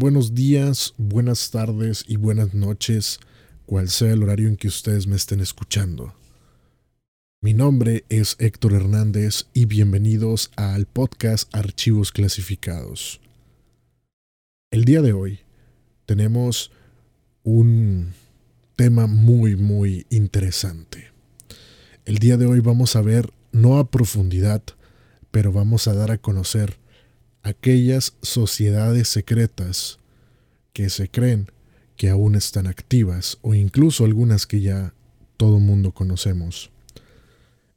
Buenos días, buenas tardes y buenas noches, cual sea el horario en que ustedes me estén escuchando. Mi nombre es Héctor Hernández y bienvenidos al podcast Archivos Clasificados. El día de hoy tenemos un tema muy muy interesante. El día de hoy vamos a ver, no a profundidad, pero vamos a dar a conocer aquellas sociedades secretas que se creen que aún están activas o incluso algunas que ya todo mundo conocemos.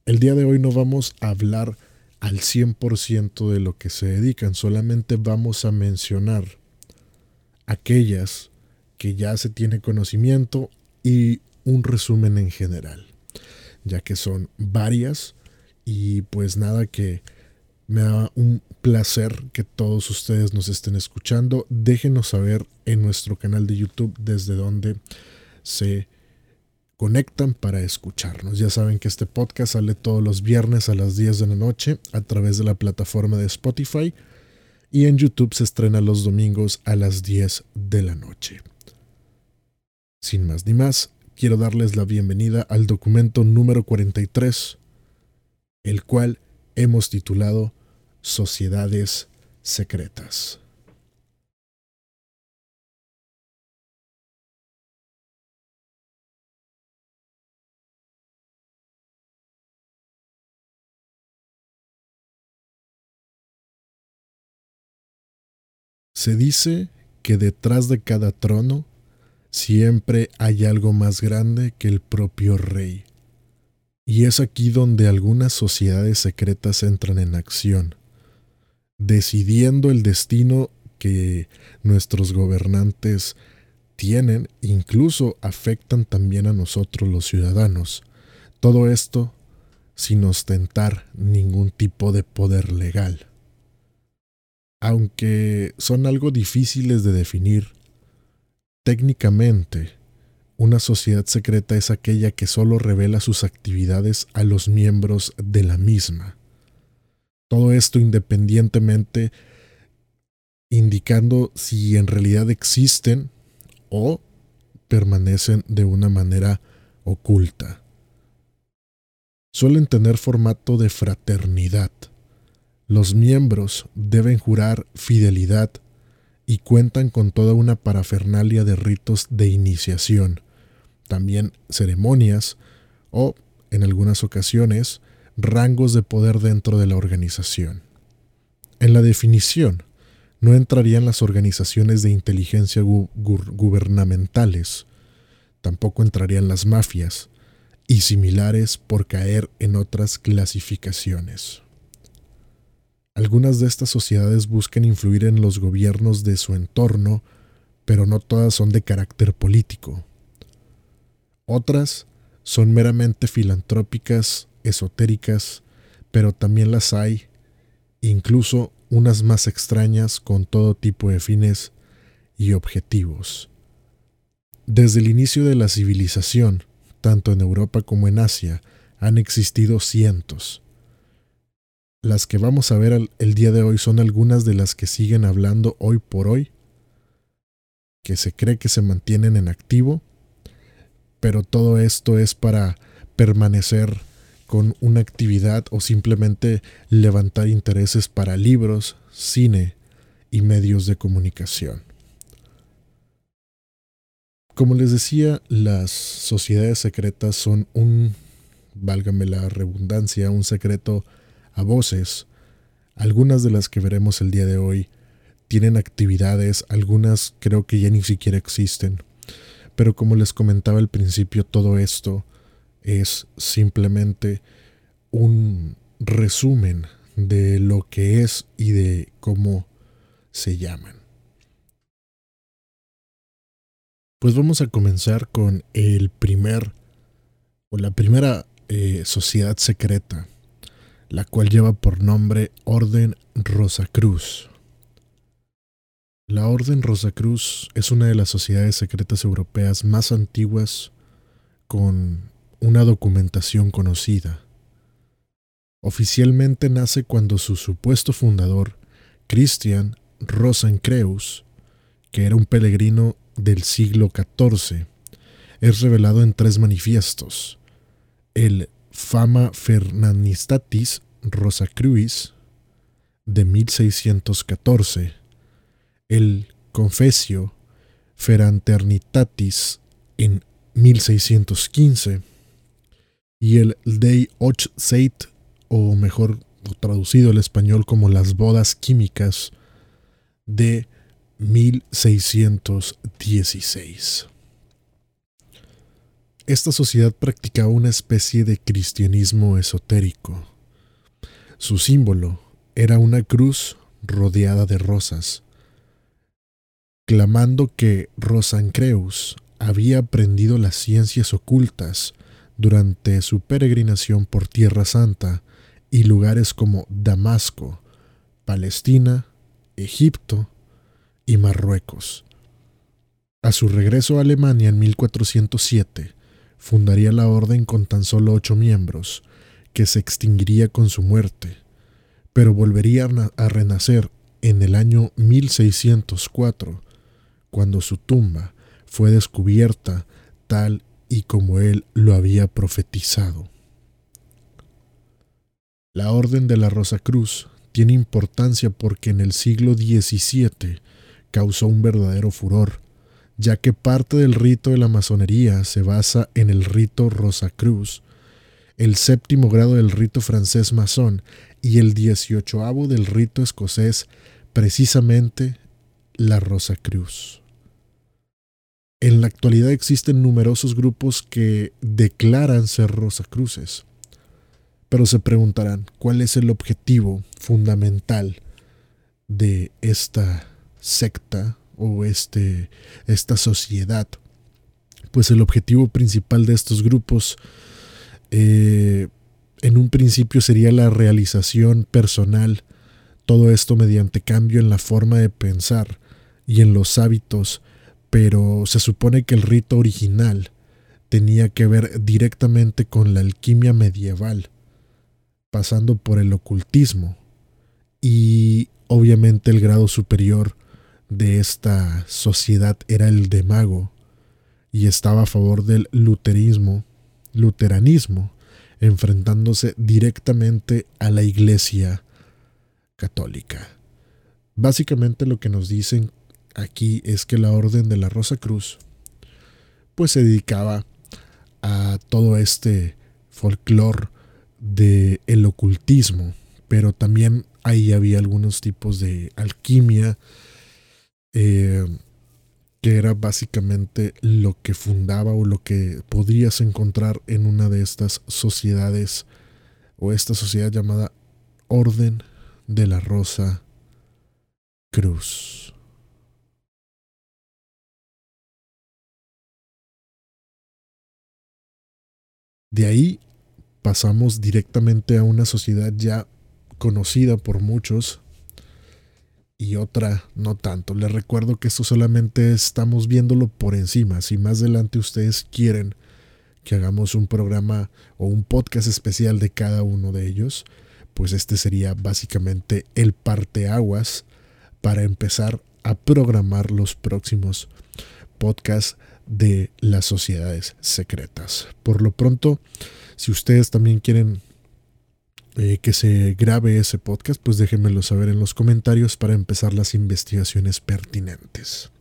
El día de hoy no vamos a hablar al 100% de lo que se dedican, solamente vamos a mencionar aquellas que ya se tiene conocimiento y un resumen en general, ya que son varias y pues nada que me da un placer que todos ustedes nos estén escuchando. Déjenos saber en nuestro canal de YouTube desde dónde se conectan para escucharnos. Ya saben que este podcast sale todos los viernes a las 10 de la noche a través de la plataforma de Spotify y en YouTube se estrena los domingos a las 10 de la noche. Sin más ni más, quiero darles la bienvenida al documento número 43, el cual hemos titulado sociedades secretas. Se dice que detrás de cada trono siempre hay algo más grande que el propio rey. Y es aquí donde algunas sociedades secretas entran en acción decidiendo el destino que nuestros gobernantes tienen, incluso afectan también a nosotros los ciudadanos. Todo esto sin ostentar ningún tipo de poder legal. Aunque son algo difíciles de definir, técnicamente, una sociedad secreta es aquella que solo revela sus actividades a los miembros de la misma. Todo esto independientemente indicando si en realidad existen o permanecen de una manera oculta. Suelen tener formato de fraternidad. Los miembros deben jurar fidelidad y cuentan con toda una parafernalia de ritos de iniciación, también ceremonias o, en algunas ocasiones, rangos de poder dentro de la organización. En la definición, no entrarían las organizaciones de inteligencia gubernamentales, tampoco entrarían las mafias y similares por caer en otras clasificaciones. Algunas de estas sociedades buscan influir en los gobiernos de su entorno, pero no todas son de carácter político. Otras son meramente filantrópicas esotéricas, pero también las hay, incluso unas más extrañas con todo tipo de fines y objetivos. Desde el inicio de la civilización, tanto en Europa como en Asia, han existido cientos. Las que vamos a ver el día de hoy son algunas de las que siguen hablando hoy por hoy, que se cree que se mantienen en activo, pero todo esto es para permanecer con una actividad o simplemente levantar intereses para libros, cine y medios de comunicación. Como les decía, las sociedades secretas son un, válgame la redundancia, un secreto a voces. Algunas de las que veremos el día de hoy tienen actividades, algunas creo que ya ni siquiera existen. Pero como les comentaba al principio, todo esto es simplemente un resumen de lo que es y de cómo se llaman. Pues vamos a comenzar con el primer o la primera eh, sociedad secreta, la cual lleva por nombre Orden Rosacruz. La Orden Rosacruz es una de las sociedades secretas europeas más antiguas con una documentación conocida. Oficialmente nace cuando su supuesto fundador, Christian Rosenkreuz, que era un peregrino del siglo XIV, es revelado en tres manifiestos. El Fama Fernanistatis Rosacruis de 1614, el Confessio Feranternitatis en 1615 y el Dei Och o mejor traducido al español como las bodas químicas de 1616. Esta sociedad practicaba una especie de cristianismo esotérico. Su símbolo era una cruz rodeada de rosas, clamando que Rosancreus había aprendido las ciencias ocultas durante su peregrinación por Tierra Santa y lugares como Damasco, Palestina, Egipto y Marruecos. A su regreso a Alemania en 1407, fundaría la orden con tan solo ocho miembros, que se extinguiría con su muerte, pero volvería a renacer en el año 1604, cuando su tumba fue descubierta tal y como él lo había profetizado. La Orden de la Rosa Cruz tiene importancia porque en el siglo XVII causó un verdadero furor, ya que parte del rito de la masonería se basa en el rito Rosa Cruz, el séptimo grado del rito francés masón y el dieciochoavo del rito escocés, precisamente la Rosa Cruz. En la actualidad existen numerosos grupos que declaran ser Rosacruces pero se preguntarán, ¿cuál es el objetivo fundamental de esta secta o este, esta sociedad? Pues el objetivo principal de estos grupos eh, en un principio sería la realización personal, todo esto mediante cambio en la forma de pensar y en los hábitos, pero se supone que el rito original tenía que ver directamente con la alquimia medieval pasando por el ocultismo y obviamente el grado superior de esta sociedad era el de mago y estaba a favor del luterismo, luteranismo, enfrentándose directamente a la iglesia católica. Básicamente lo que nos dicen aquí es que la orden de la Rosa Cruz pues se dedicaba a todo este folclore de el ocultismo, pero también ahí había algunos tipos de alquimia, eh, que era básicamente lo que fundaba o lo que podrías encontrar en una de estas sociedades o esta sociedad llamada Orden de la Rosa Cruz. De ahí pasamos directamente a una sociedad ya conocida por muchos y otra no tanto. Les recuerdo que esto solamente estamos viéndolo por encima. Si más adelante ustedes quieren que hagamos un programa o un podcast especial de cada uno de ellos, pues este sería básicamente el parteaguas para empezar a programar los próximos podcasts de las sociedades secretas. Por lo pronto, si ustedes también quieren eh, que se grabe ese podcast, pues déjenmelo saber en los comentarios para empezar las investigaciones pertinentes.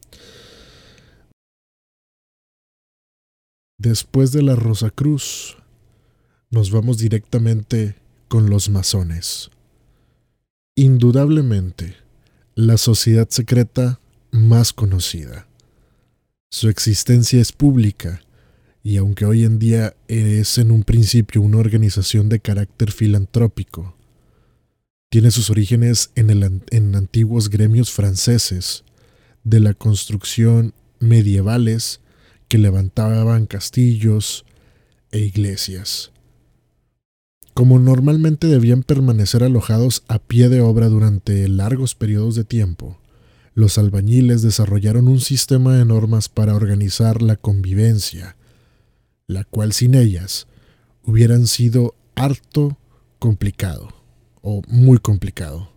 Después de la Rosa Cruz, nos vamos directamente con los masones. Indudablemente, la sociedad secreta más conocida. Su existencia es pública y aunque hoy en día es en un principio una organización de carácter filantrópico, tiene sus orígenes en, antiguos gremios franceses de la construcción medievales que levantaban castillos e iglesias. Como normalmente debían permanecer alojados a pie de obra durante largos periodos de tiempo, los albañiles desarrollaron un sistema de normas para organizar la convivencia la cual sin ellas hubieran sido harto complicado o muy complicado.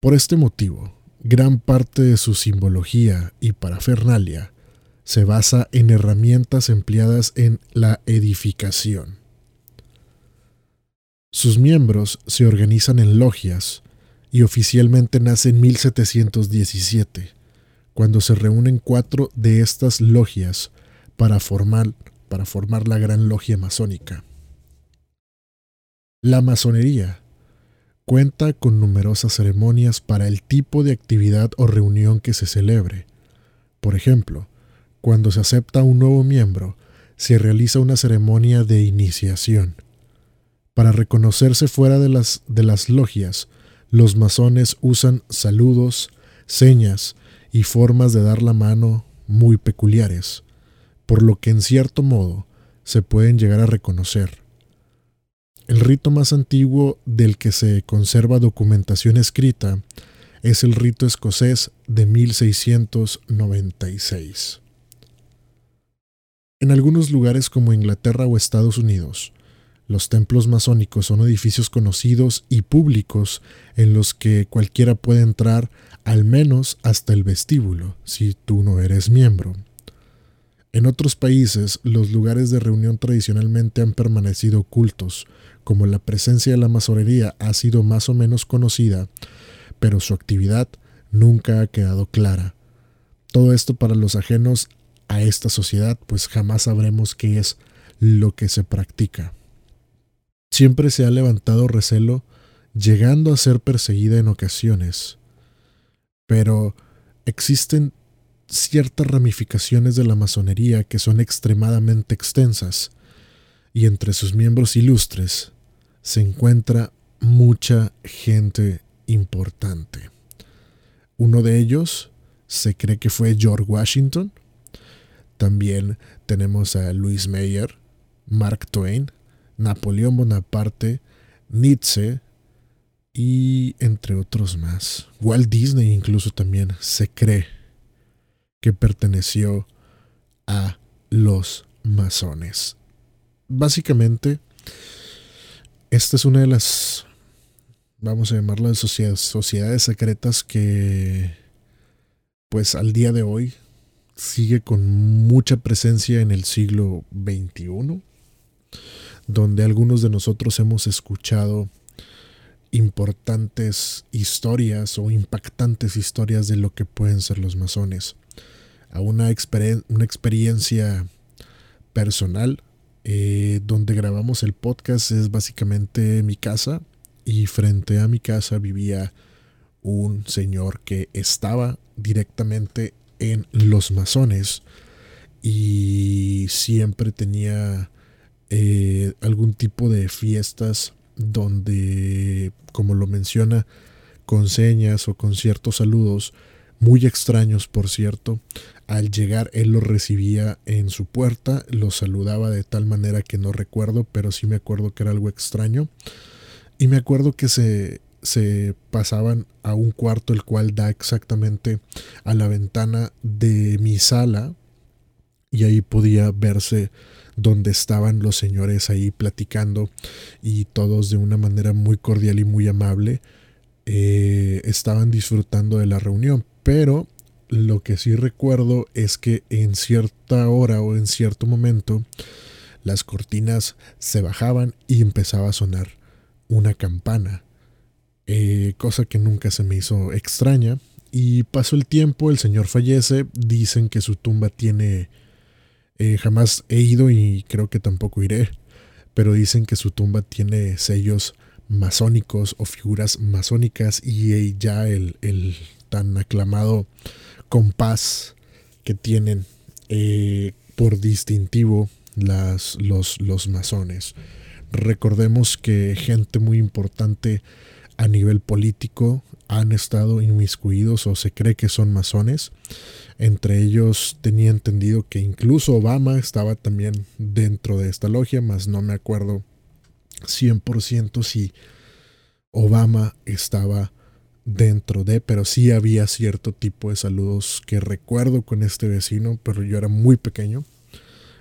Por este motivo, Gran parte de su simbología y parafernalia se basa en herramientas empleadas en la edificación. Sus miembros se organizan en logias y oficialmente nace en 1717, cuando se reúnen cuatro de estas logias para formar, para formar la Gran Logia Masónica. La masonería cuenta con numerosas ceremonias para el tipo de actividad o reunión que se celebre. Por ejemplo, cuando se acepta un nuevo miembro, se realiza una ceremonia de iniciación. Para reconocerse fuera de las, de las logias, los masones usan saludos, señas y formas de dar la mano muy peculiares, por lo que en cierto modo se pueden llegar a reconocer. El rito más antiguo del que se conserva documentación escrita es el rito escocés de 1696. En algunos lugares como Inglaterra o Estados Unidos, los templos masónicos son edificios conocidos y públicos en los que cualquiera puede entrar al menos hasta el vestíbulo, si tú no eres miembro. En otros países, los lugares de reunión tradicionalmente han permanecido ocultos, como la presencia de la masonería ha sido más o menos conocida, pero su actividad nunca ha quedado clara. Todo esto para los ajenos a esta sociedad, pues jamás sabremos qué es lo que se practica. Siempre se ha levantado recelo, llegando a ser perseguida en ocasiones, pero existen ciertas ramificaciones de la masonería que son extremadamente extensas, y entre sus miembros ilustres se encuentra mucha gente importante. Uno de ellos se cree que fue George Washington, también tenemos a Louis Mayer, Mark Twain, Napoleón Bonaparte, Nietzsche y entre otros más. Walt Disney incluso también se cree que perteneció a los masones. Básicamente, esta es una de las, vamos a llamarlas sociedades, sociedades secretas que, pues al día de hoy, sigue con mucha presencia en el siglo XXI, donde algunos de nosotros hemos escuchado importantes historias o impactantes historias de lo que pueden ser los masones. A una, una experiencia personal eh, donde grabamos el podcast es básicamente mi casa y frente a mi casa vivía un señor que estaba directamente en los masones y siempre tenía eh, algún tipo de fiestas donde, como lo menciona, con señas o con ciertos saludos, muy extraños por cierto, al llegar él lo recibía en su puerta, lo saludaba de tal manera que no recuerdo, pero sí me acuerdo que era algo extraño. Y me acuerdo que se se pasaban a un cuarto el cual da exactamente a la ventana de mi sala y ahí podía verse donde estaban los señores ahí platicando y todos de una manera muy cordial y muy amable eh, estaban disfrutando de la reunión pero lo que sí recuerdo es que en cierta hora o en cierto momento las cortinas se bajaban y empezaba a sonar una campana eh, cosa que nunca se me hizo extraña. Y pasó el tiempo, el señor fallece, dicen que su tumba tiene... Eh, jamás he ido y creo que tampoco iré, pero dicen que su tumba tiene sellos masónicos o figuras masónicas y ya el, el tan aclamado compás que tienen eh, por distintivo las, los, los masones. Recordemos que gente muy importante a nivel político han estado inmiscuidos o se cree que son masones. Entre ellos tenía entendido que incluso Obama estaba también dentro de esta logia, mas no me acuerdo 100% si Obama estaba dentro de, pero sí había cierto tipo de saludos que recuerdo con este vecino, pero yo era muy pequeño,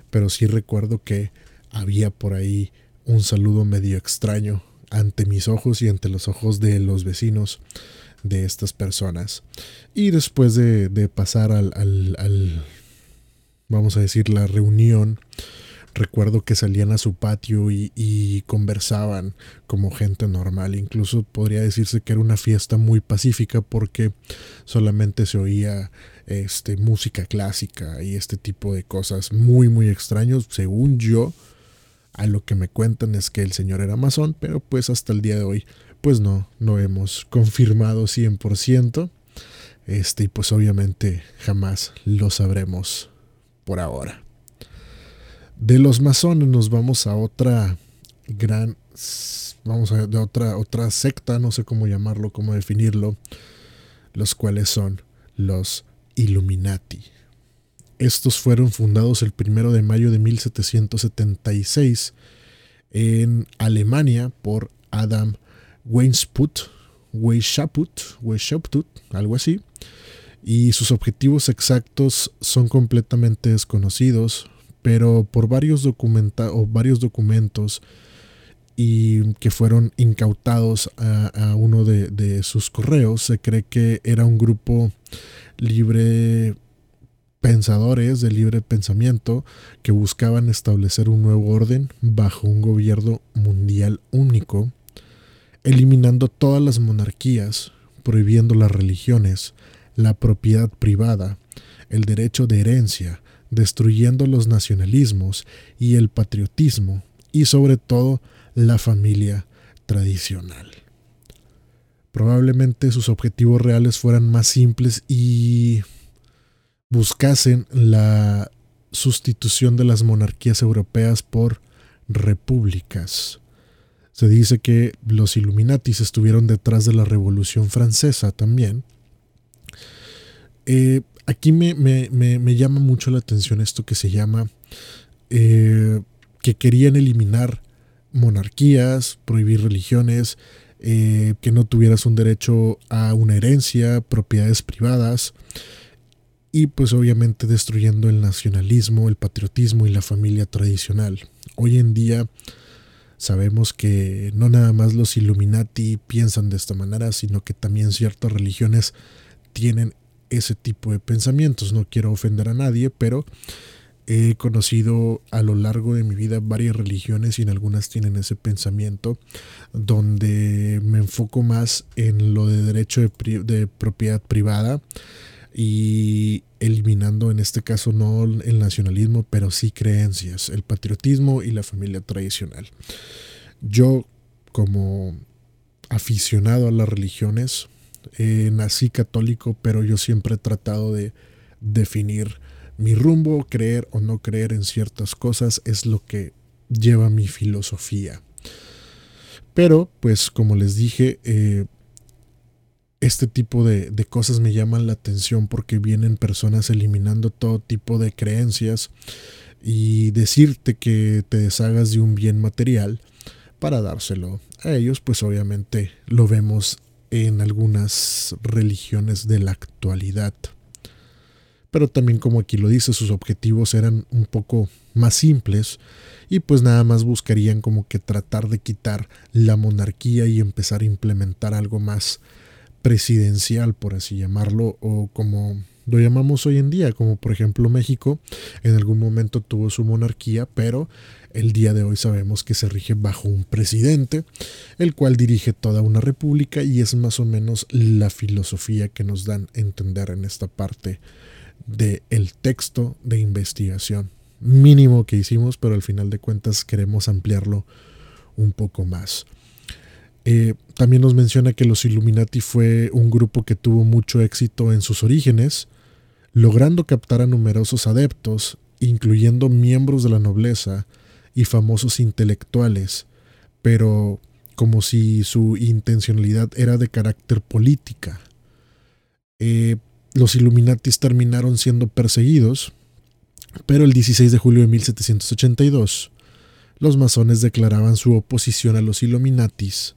pero sí recuerdo que había por ahí un saludo medio extraño ante mis ojos y ante los ojos de los vecinos de estas personas. Y después de, pasar al, vamos a decir, la reunión, recuerdo que salían a su patio y, conversaban como gente normal. Incluso podría decirse que era una fiesta muy pacífica porque solamente se oía este, música clásica y este tipo de cosas muy, muy extraños, según yo. A lo que me cuentan es que el señor era masón, pero pues hasta el día de hoy, pues no, no hemos confirmado 100%. Este, y pues obviamente jamás lo sabremos por ahora. De los masones nos vamos a otra gran, vamos a de otra, otra secta, no sé cómo llamarlo, cómo definirlo, los cuales son los Illuminati. Estos fueron fundados el primero de mayo de 1776 en Alemania por Adam Weishaupt, Weishaupt, algo así, y sus objetivos exactos son completamente desconocidos, pero por varios, documentos y que fueron incautados a, uno de, sus correos, se cree que era un grupo libre pensadores de libre pensamiento que buscaban establecer un nuevo orden bajo un gobierno mundial único, eliminando todas las monarquías, prohibiendo las religiones, la propiedad privada, el derecho de herencia, destruyendo los nacionalismos y el patriotismo y sobre todo la familia tradicional. Probablemente sus objetivos reales fueran más simples y buscasen la sustitución de las monarquías europeas por repúblicas. Se dice que los Illuminatis estuvieron detrás de la Revolución Francesa también. Eh, aquí me, llama mucho la atención esto que se llama eh, que querían eliminar monarquías, prohibir religiones, eh, que no tuvieras un derecho a una herencia, propiedades privadas y pues obviamente destruyendo el nacionalismo, el patriotismo y la familia tradicional. Hoy en día sabemos que no nada más los Illuminati piensan de esta manera, sino que también ciertas religiones tienen ese tipo de pensamientos. No quiero ofender a nadie, pero he conocido a lo largo de mi vida varias religiones y en algunas tienen ese pensamiento donde me enfoco más en lo de derecho de, propiedad privada y eliminando en este caso no el nacionalismo, pero sí creencias, el patriotismo y la familia tradicional. Yo como aficionado a las religiones, eh, nací católico, pero yo siempre he tratado de definir mi rumbo, creer o no creer en ciertas cosas, es lo que lleva mi filosofía. Pero, pues como les dije, eh, este tipo de, de, cosas me llaman la atención porque vienen personas eliminando todo tipo de creencias y decirte que te deshagas de un bien material para dárselo a ellos, pues obviamente lo vemos en algunas religiones de la actualidad. Pero también como aquí lo dice, sus objetivos eran un poco más simples y pues nada más buscarían como que tratar de quitar la monarquía y empezar a implementar algo más presidencial, por así llamarlo, o como lo llamamos hoy en día, como por ejemplo México, en algún momento tuvo su monarquía, pero el día de hoy sabemos que se rige bajo un presidente, el cual dirige toda una república y es más o menos la filosofía que nos dan a entender en esta parte del el texto de investigación mínimo que hicimos, pero al final de cuentas queremos ampliarlo un poco más. Eh, también nos menciona que los Illuminati fue un grupo que tuvo mucho éxito en sus orígenes, logrando captar a numerosos adeptos, incluyendo miembros de la nobleza y famosos intelectuales, pero como si su intencionalidad era de carácter política. Eh, los Illuminatis terminaron siendo perseguidos, pero el 16 de julio de 1782, los masones declaraban su oposición a los Illuminatis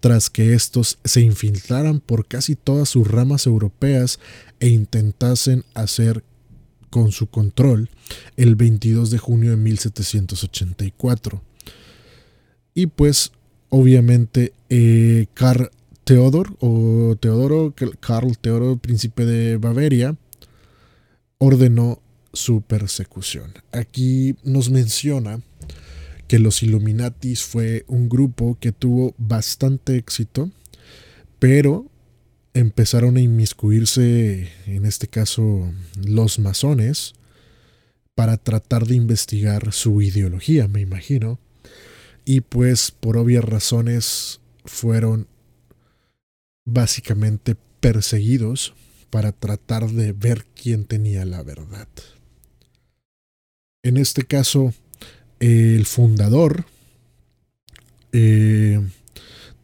tras que estos se infiltraran por casi todas sus ramas europeas e intentasen hacer con su control el 22 de junio de 1784. Y pues obviamente eh, Karl Teodor o Teodoro, Carl Teodoro, príncipe de Bavaria, ordenó su persecución. Aquí nos menciona que los Illuminatis fue un grupo que tuvo bastante éxito, pero empezaron a inmiscuirse, en este caso los masones, para tratar de investigar su ideología, me imagino. Y pues por obvias razones fueron básicamente perseguidos para tratar de ver quién tenía la verdad. En este caso, el fundador eh,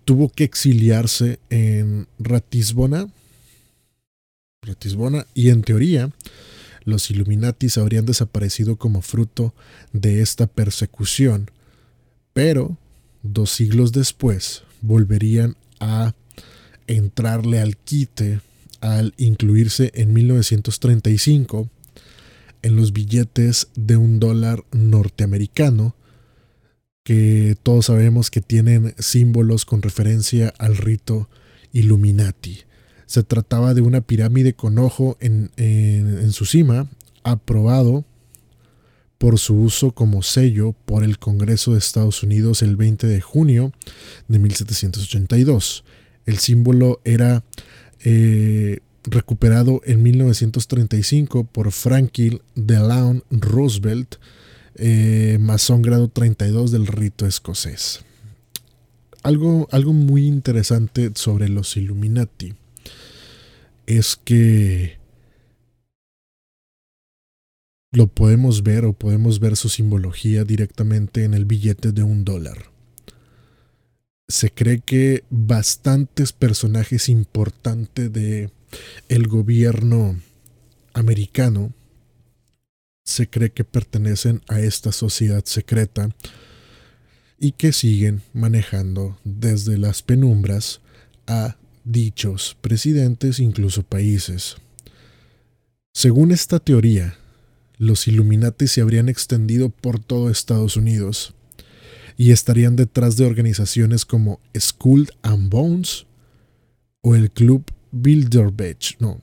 tuvo que exiliarse en Ratisbona, Ratisbona y en teoría los Illuminatis habrían desaparecido como fruto de esta persecución, pero dos siglos después volverían a entrarle al quite al incluirse en 1935 en los billetes de un dólar norteamericano, que todos sabemos que tienen símbolos con referencia al rito Illuminati. Se trataba de una pirámide con ojo en, en su cima, aprobado por su uso como sello por el Congreso de Estados Unidos el 20 de junio de 1782. El símbolo era eh, recuperado en 1935 por Franklin Delano Roosevelt, eh, masón grado 32 del rito escocés. Algo, algo muy interesante sobre los Illuminati es que lo podemos ver o podemos ver su simbología directamente en el billete de un dólar se cree que bastantes personajes importantes de el gobierno americano se cree que pertenecen a esta sociedad secreta y que siguen manejando desde las penumbras a dichos presidentes, incluso países. Según esta teoría, los Illuminati se habrían extendido por todo Estados Unidos y estarían detrás de organizaciones como Skull and Bones o el club Bilderberg, no.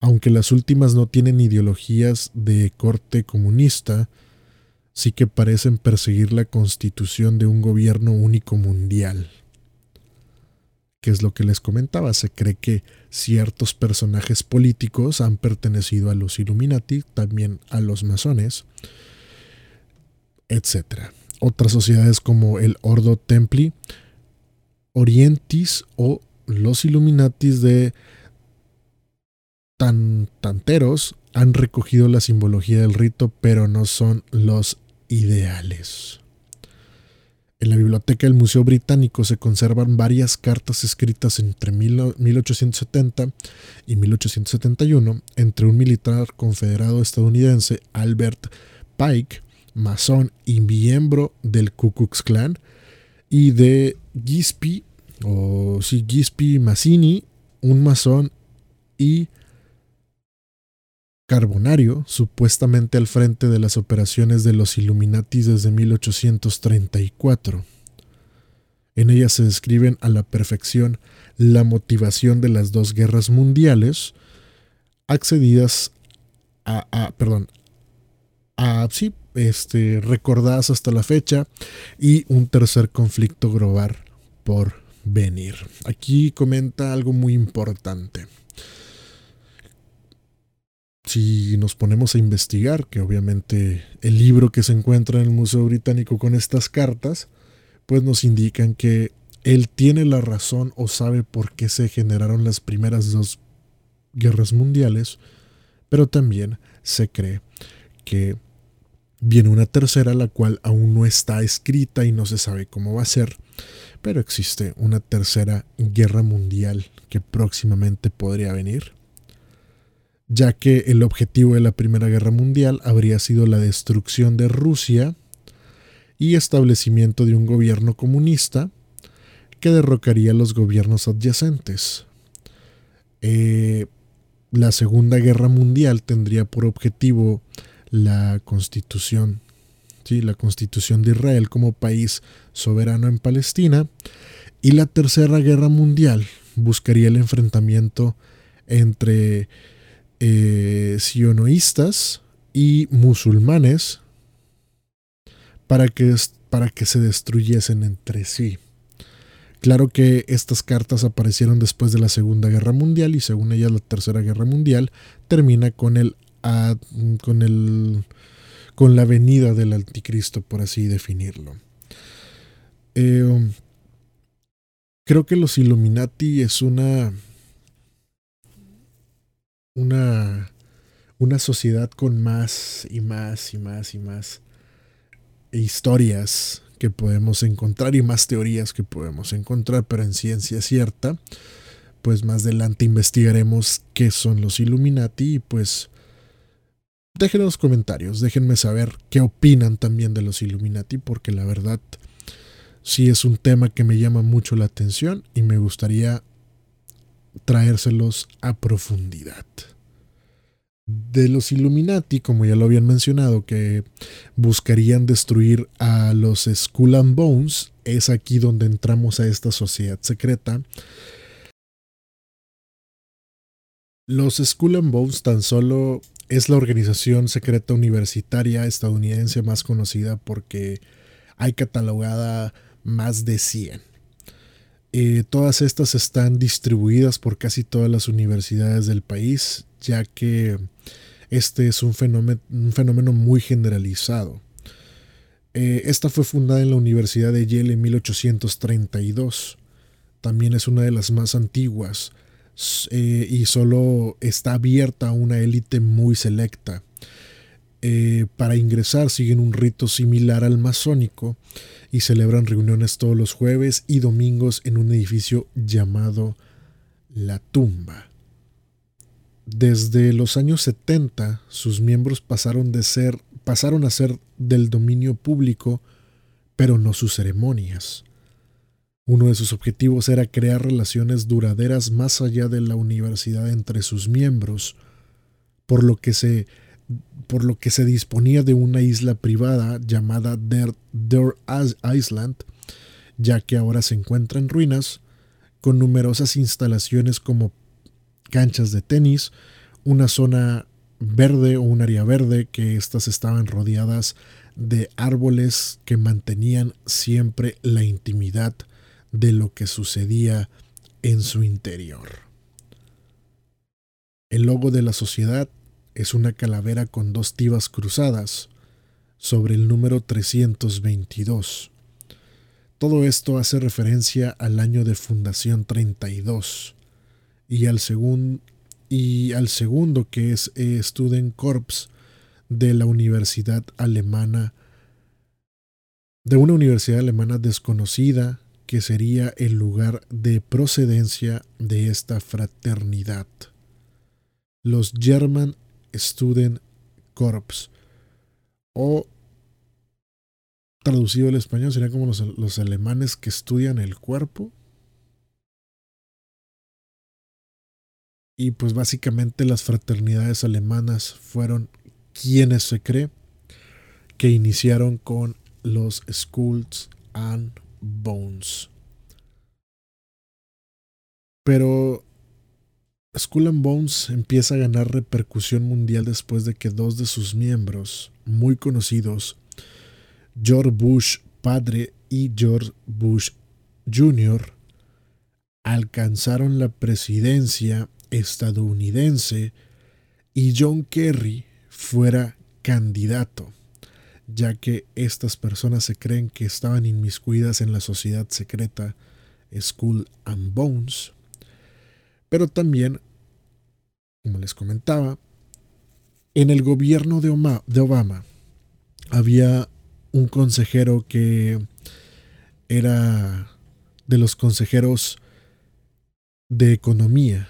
Aunque las últimas no tienen ideologías de corte comunista, sí que parecen perseguir la constitución de un gobierno único mundial. Que es lo que les comentaba, se cree que ciertos personajes políticos han pertenecido a los Illuminati, también a los masones, etc. Otras sociedades como el Ordo Templi, Orientis o los Illuminatis de tan, Tanteros han recogido la simbología del rito, pero no son los ideales. En la biblioteca del Museo Británico se conservan varias cartas escritas entre 1870 y 1871 entre un militar confederado estadounidense, Albert Pike, masón y miembro del Ku Klux Klan, y de Gispi, o sí, Gispi Mazzini, un masón y carbonario, supuestamente al frente de las operaciones de los Illuminatis desde 1834. En ellas se describen a la perfección la motivación de las dos guerras mundiales, accedidas a, a perdón, a, sí, este, recordadas hasta la fecha y un tercer conflicto global por venir. Aquí comenta algo muy importante. Si nos ponemos a investigar, que obviamente el libro que se encuentra en el Museo Británico con estas cartas, pues nos indican que él tiene la razón o sabe por qué se generaron las primeras dos guerras mundiales, pero también se cree que Viene una tercera, la cual aún no está escrita y no se sabe cómo va a ser, pero existe una tercera guerra mundial que próximamente podría venir, ya que el objetivo de la Primera Guerra Mundial habría sido la destrucción de Rusia y establecimiento de un gobierno comunista que derrocaría a los gobiernos adyacentes. Eh, la Segunda Guerra Mundial tendría por objetivo la constitución, ¿sí? la constitución de Israel como país soberano en Palestina Y la Tercera Guerra Mundial buscaría el enfrentamiento entre eh, sionoístas y musulmanes para que, para que se destruyesen entre sí. Claro que estas cartas aparecieron después de la Segunda Guerra Mundial y según ella la Tercera Guerra Mundial termina con el, con el con la venida del anticristo, por así definirlo. Eh, creo que los Illuminati es una una una sociedad con más y más y más y más historias que podemos encontrar y más teorías que podemos encontrar, pero en ciencia cierta, pues más adelante investigaremos qué son los Illuminati y pues dejen los comentarios, déjenme saber qué opinan también de los Illuminati, porque la verdad sí es un tema que me llama mucho la atención y me gustaría traérselos a profundidad de los Illuminati, como ya lo habían mencionado, que buscarían destruir a los Skull and Bones, es aquí donde entramos a esta sociedad secreta. Los Skull and Bones tan solo es la organización secreta universitaria estadounidense más conocida porque hay catalogada más de 100. Eh, todas estas están distribuidas por casi todas las universidades del país, ya que este es un fenómeno, muy generalizado. Eh, esta fue fundada en la Universidad de Yale en 1832. También es una de las más antiguas eh, y solo está abierta a una élite muy selecta. Eh, para ingresar siguen un rito similar al masónico y celebran reuniones todos los jueves y domingos en un edificio llamado La Tumba. Desde los años 70, sus miembros pasaron, de ser, pasaron a ser del dominio público, pero no sus ceremonias. Uno de sus objetivos era crear relaciones duraderas más allá de la universidad entre sus miembros, por lo que se, por lo que se disponía de una isla privada llamada Der, Island, ya que ahora se encuentra en ruinas, con numerosas instalaciones como canchas de tenis, una zona verde o un área verde que estas estaban rodeadas de árboles que mantenían siempre la intimidad de lo que sucedía en su interior. El logo de la sociedad es una calavera con dos tibas cruzadas sobre el número 322. Todo esto hace referencia al año de fundación 32, y al, y al segundo que es Student Corps de la Universidad Alemana, de una universidad alemana desconocida que sería el lugar de procedencia de esta fraternidad. Los German Student Corps o traducido al español sería como los, alemanes que estudian el cuerpo Y pues básicamente las fraternidades alemanas fueron quienes se cree que iniciaron con los Skulls and Bones. Pero Skull and Bones empieza a ganar repercusión mundial después de que dos de sus miembros, muy conocidos, George Bush padre y George Bush Jr., alcanzaron la presidencia estadounidense y John Kerry fuera candidato, ya que estas personas se creen que estaban inmiscuidas en la sociedad secreta Skull and Bones, pero también, como les comentaba, en el gobierno de Obama, había un consejero que era de los consejeros de economía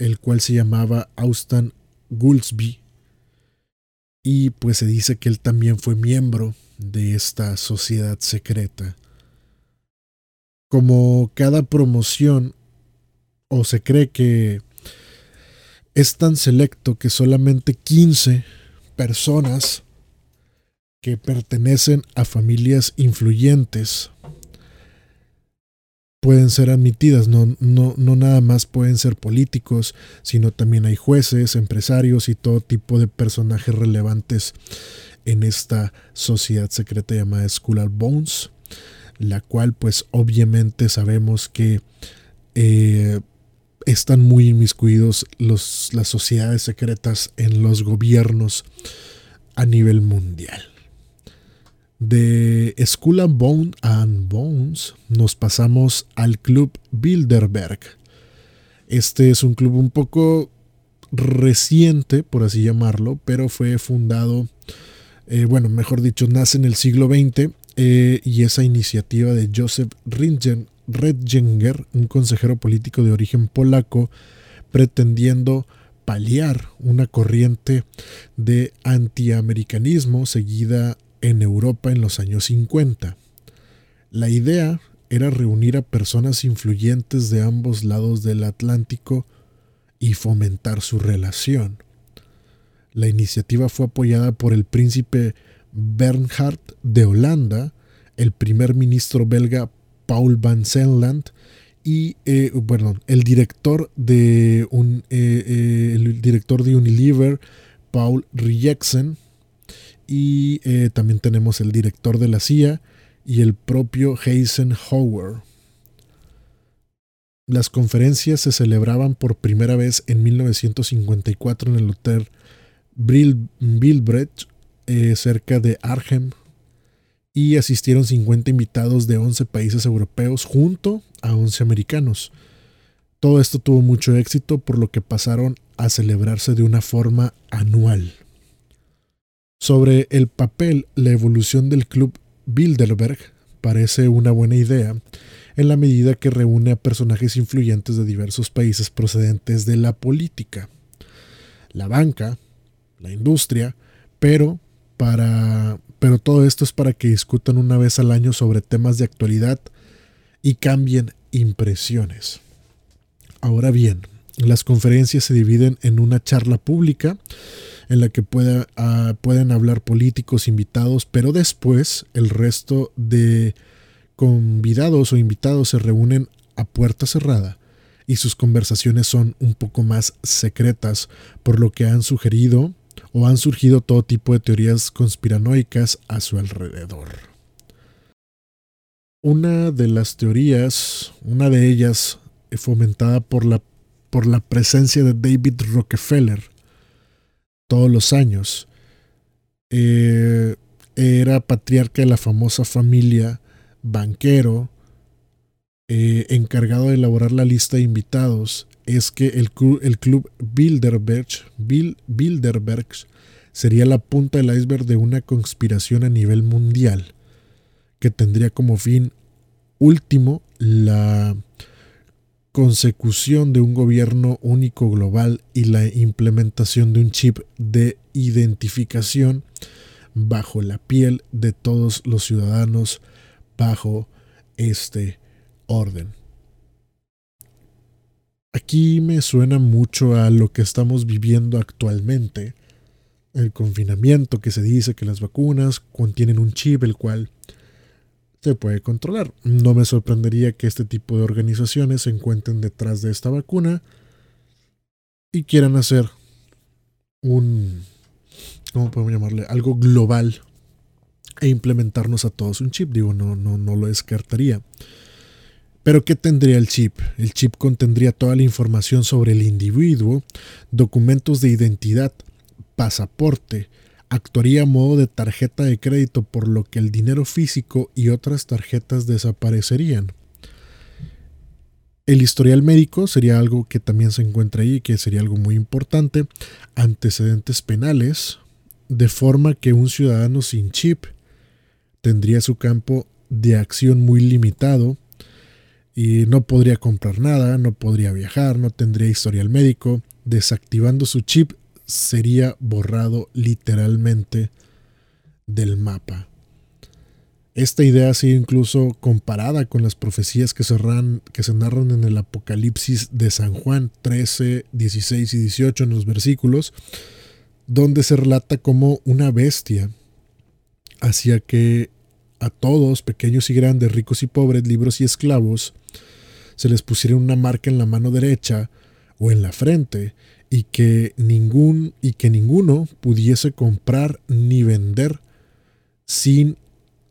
el cual se llamaba Austin Goolsby. Y pues se dice que él también fue miembro de esta sociedad secreta. Como cada promoción, o se cree que es tan selecto que solamente 15 personas que pertenecen a familias influyentes pueden ser admitidas, no, no, no nada más pueden ser políticos, sino también hay jueces, empresarios y todo tipo de personajes relevantes en esta sociedad secreta llamada Skull Bones, la cual pues obviamente sabemos que eh, están muy inmiscuidos los, las sociedades secretas en los gobiernos a nivel mundial. De Skull and, and Bones nos pasamos al Club Bilderberg. Este es un club un poco reciente, por así llamarlo, pero fue fundado, eh, bueno, mejor dicho, nace en el siglo XX eh, y esa iniciativa de Joseph Ringen, un consejero político de origen polaco, pretendiendo paliar una corriente de antiamericanismo seguida en Europa en los años 50. La idea era reunir a personas influyentes de ambos lados del Atlántico y fomentar su relación. La iniciativa fue apoyada por el príncipe Bernhard de Holanda, el primer ministro belga Paul van Zelland y eh, el director de un, eh, eh, el director de Unilever, Paul Rijeksen, y también tenemos el director de la CIA y el propio Eisenhower. Las conferencias se celebraban por primera vez en 1954 en el Hotel Bilbrecht, cerca de Arnhem, y asistieron 50 invitados de 11 países europeos junto a 11 americanos. Todo esto tuvo mucho éxito por lo que pasaron a celebrarse de una forma anual. Sobre el papel, la evolución del club Bilderberg parece una buena idea en la medida que reúne a personajes influyentes de diversos países procedentes de la política, la banca, la industria, pero para pero todo esto es para que discutan una vez al año sobre temas de actualidad y cambien impresiones. Ahora bien, las conferencias se dividen en una charla pública en la que ah, pueden hablar políticos invitados, pero después el resto de convidados o invitados se reúnen a puerta cerrada y sus conversaciones son un poco más secretas, por lo que han sugerido o han surgido todo tipo de teorías conspiranoicas a su alrededor. Una de las teorías, una de ellas eh, fomentada por la, por la presencia de David Rockefeller todos los años, eh, era patriarca de la famosa familia, banquero, eh, encargado de elaborar la lista de invitados. Es que el, el club Bilderberg, Bilderberg sería la punta del iceberg de una conspiración a nivel mundial que tendría como fin último la consecución de un gobierno único global y la implementación de un chip de identificación bajo la piel de todos los ciudadanos bajo este orden. Aquí me suena mucho a lo que estamos viviendo actualmente. El confinamiento que se dice que las vacunas contienen un chip el cual se puede controlar. No me sorprendería que este tipo de organizaciones se encuentren detrás de esta vacuna y quieran hacer un, ¿cómo podemos llamarle? Algo global e implementarnos a todos un chip. Digo, no, no, no lo descartaría. Pero ¿qué tendría el chip? El chip contendría toda la información sobre el individuo, documentos de identidad, pasaporte, actuaría a modo de tarjeta de crédito por lo que el dinero físico y otras tarjetas desaparecerían. El historial médico sería algo que también se encuentra ahí, que sería algo muy importante. Antecedentes penales, de forma que un ciudadano sin chip tendría su campo de acción muy limitado y no podría comprar nada, no podría viajar, no tendría historial médico. Desactivando su chip sería borrado literalmente del mapa. Esta idea ha sido incluso comparada con las profecías que se, que se narran en el Apocalipsis de San Juan 13, 16 y 18 en los versículos, donde se relata como una bestia hacía que a todos, pequeños y grandes, ricos y pobres, libros y esclavos, se les pusiera una marca en la mano derecha o en la frente y que ningún y que ninguno pudiese comprar ni vender sin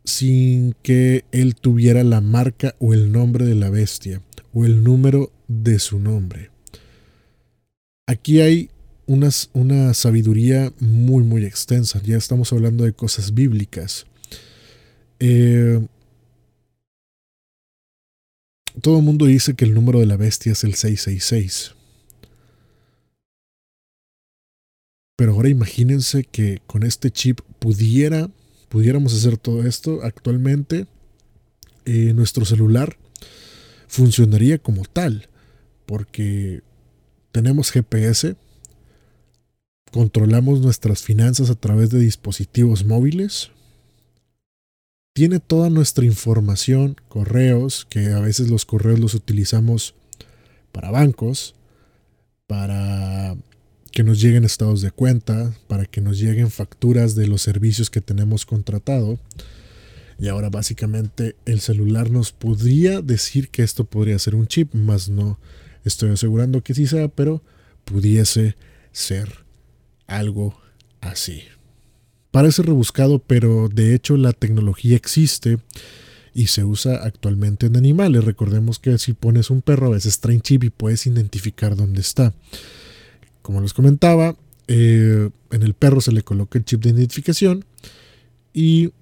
sin que él tuviera la marca o el nombre de la bestia o el número de su nombre. Aquí hay una sabiduría muy, muy extensa. Ya estamos hablando de cosas bíblicas. Eh, todo el mundo dice que el número de la bestia es el 666. Pero ahora imagínense que con este chip pudiera, pudiéramos hacer todo esto actualmente. Eh, nuestro celular funcionaría como tal. Porque tenemos GPS, controlamos nuestras finanzas a través de dispositivos móviles, tiene toda nuestra información, correos, que a veces los correos los utilizamos para bancos, para que nos lleguen estados de cuenta, para que nos lleguen facturas de los servicios que tenemos contratado. Y ahora básicamente el celular nos podría decir que esto podría ser un chip, más no estoy asegurando que sí sea, pero pudiese ser algo así. Parece rebuscado, pero de hecho la tecnología existe y se usa actualmente en animales. Recordemos que si pones un perro a veces trae chip y puedes identificar dónde está. Como les comentaba, eh, en el perro se le coloca el chip de identificación y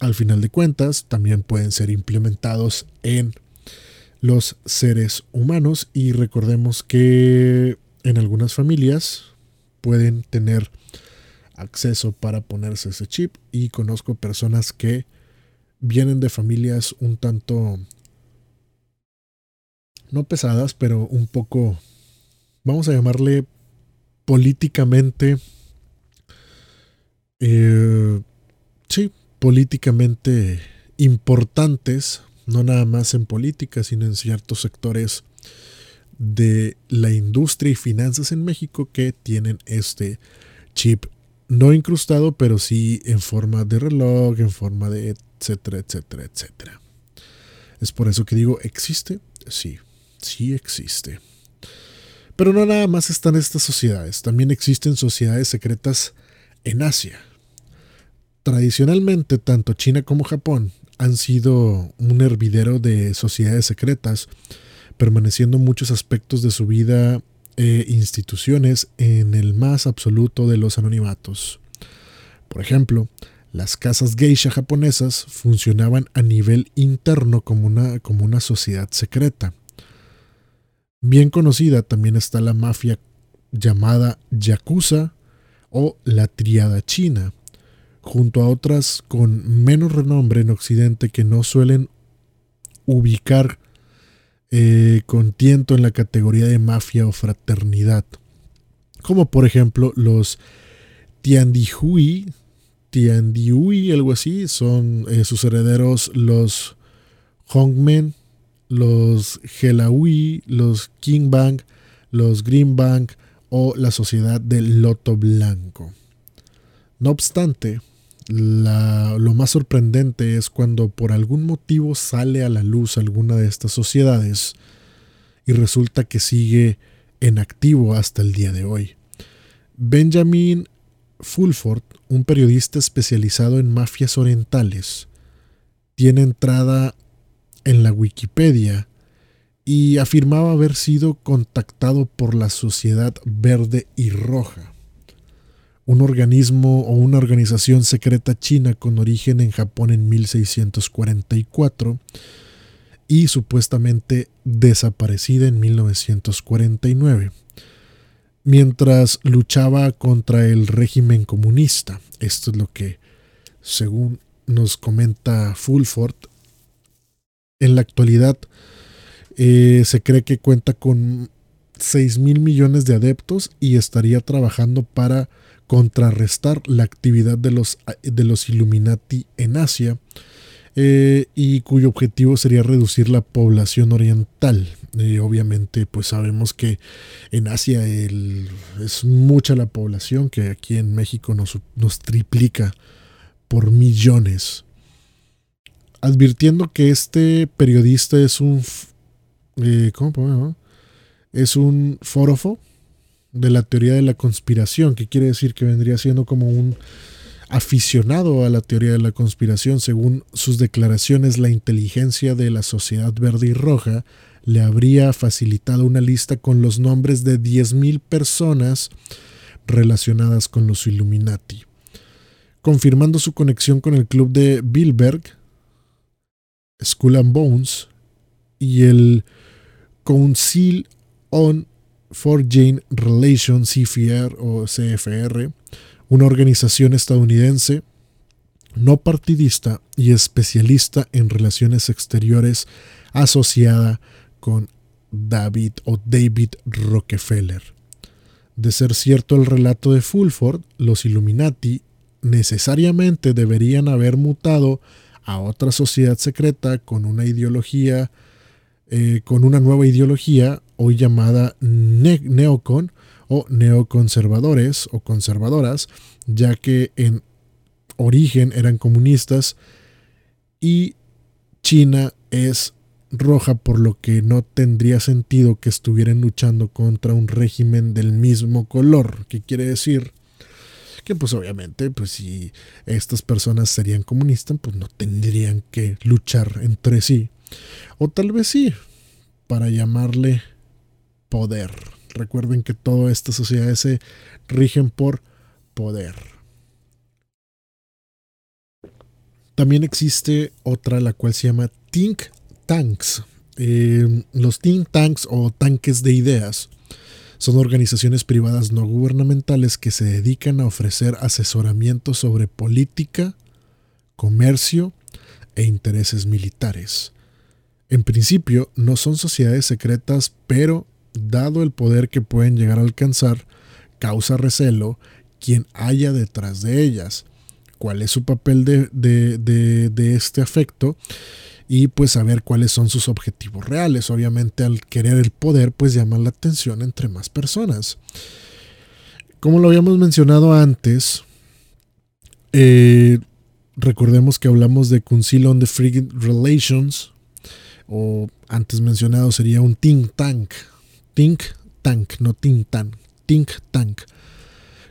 al final de cuentas también pueden ser implementados en los seres humanos. Y recordemos que en algunas familias pueden tener acceso para ponerse ese chip y conozco personas que vienen de familias un tanto no pesadas, pero un poco vamos a llamarle políticamente eh, sí, políticamente importantes, no nada más en política, sino en ciertos sectores de la industria y finanzas en México que tienen este chip no incrustado, pero sí en forma de reloj, en forma de etcétera, etcétera, etcétera. Es por eso que digo, ¿existe? Sí, sí existe. Pero no nada más están estas sociedades, también existen sociedades secretas en Asia. Tradicionalmente, tanto China como Japón han sido un hervidero de sociedades secretas permaneciendo muchos aspectos de su vida e instituciones en el más absoluto de los anonimatos. Por ejemplo, las casas geisha japonesas funcionaban a nivel interno como una, como una sociedad secreta. Bien conocida también está la mafia llamada Yakuza o la Triada China, junto a otras con menos renombre en Occidente que no suelen ubicar eh, con tiento en la categoría de mafia o fraternidad, como por ejemplo los Tiandihui, Tiandihui, algo así, son eh, sus herederos los Hongmen, los Helaui, los King Bank, los Green Bank o la Sociedad del Loto Blanco. No obstante, lo más sorprendente es cuando por algún motivo sale a la luz alguna de estas sociedades y resulta que sigue en activo hasta el día de hoy. Benjamin Fulford, un periodista especializado en mafias orientales, tiene entrada en la Wikipedia y afirmaba haber sido contactado por la Sociedad Verde y Roja un organismo o una organización secreta china con origen en Japón en 1644 y supuestamente desaparecida en 1949, mientras luchaba contra el régimen comunista. Esto es lo que, según nos comenta Fulford, en la actualidad eh, se cree que cuenta con 6 mil millones de adeptos y estaría trabajando para contrarrestar la actividad de los, de los Illuminati en Asia eh, y cuyo objetivo sería reducir la población oriental. Eh, obviamente, pues sabemos que en Asia es mucha la población que aquí en México nos, nos triplica por millones. Advirtiendo que este periodista es un eh, ¿cómo Es un forofo de la teoría de la conspiración, que quiere decir que vendría siendo como un aficionado a la teoría de la conspiración. Según sus declaraciones, la inteligencia de la sociedad verde y roja le habría facilitado una lista con los nombres de 10.000 personas relacionadas con los Illuminati. Confirmando su conexión con el club de Bilberg, Skull and Bones y el Council on Foreign Relations CFR o CFR, una organización estadounidense no partidista y especialista en relaciones exteriores asociada con David o David Rockefeller. De ser cierto el relato de Fulford, los Illuminati necesariamente deberían haber mutado a otra sociedad secreta con una ideología, eh, con una nueva ideología, hoy llamada neocon o neoconservadores o conservadoras, ya que en origen eran comunistas y China es roja, por lo que no tendría sentido que estuvieran luchando contra un régimen del mismo color, que quiere decir que pues obviamente pues si estas personas serían comunistas pues no tendrían que luchar entre sí. O tal vez sí para llamarle poder. Recuerden que todas estas sociedades se rigen por poder. También existe otra la cual se llama think tanks. Eh, los think tanks o tanques de ideas son organizaciones privadas no gubernamentales que se dedican a ofrecer asesoramiento sobre política, comercio e intereses militares. En principio no son sociedades secretas, pero dado el poder que pueden llegar a alcanzar, causa recelo quien haya detrás de ellas. ¿Cuál es su papel de, de este afecto? Y pues saber cuáles son sus objetivos reales. Obviamente al querer el poder pues llama la atención entre más personas. Como lo habíamos mencionado antes, eh, recordemos que hablamos de Council on the Free Relations, o antes mencionado sería un think tank. Think tank, no think tank. Think tank.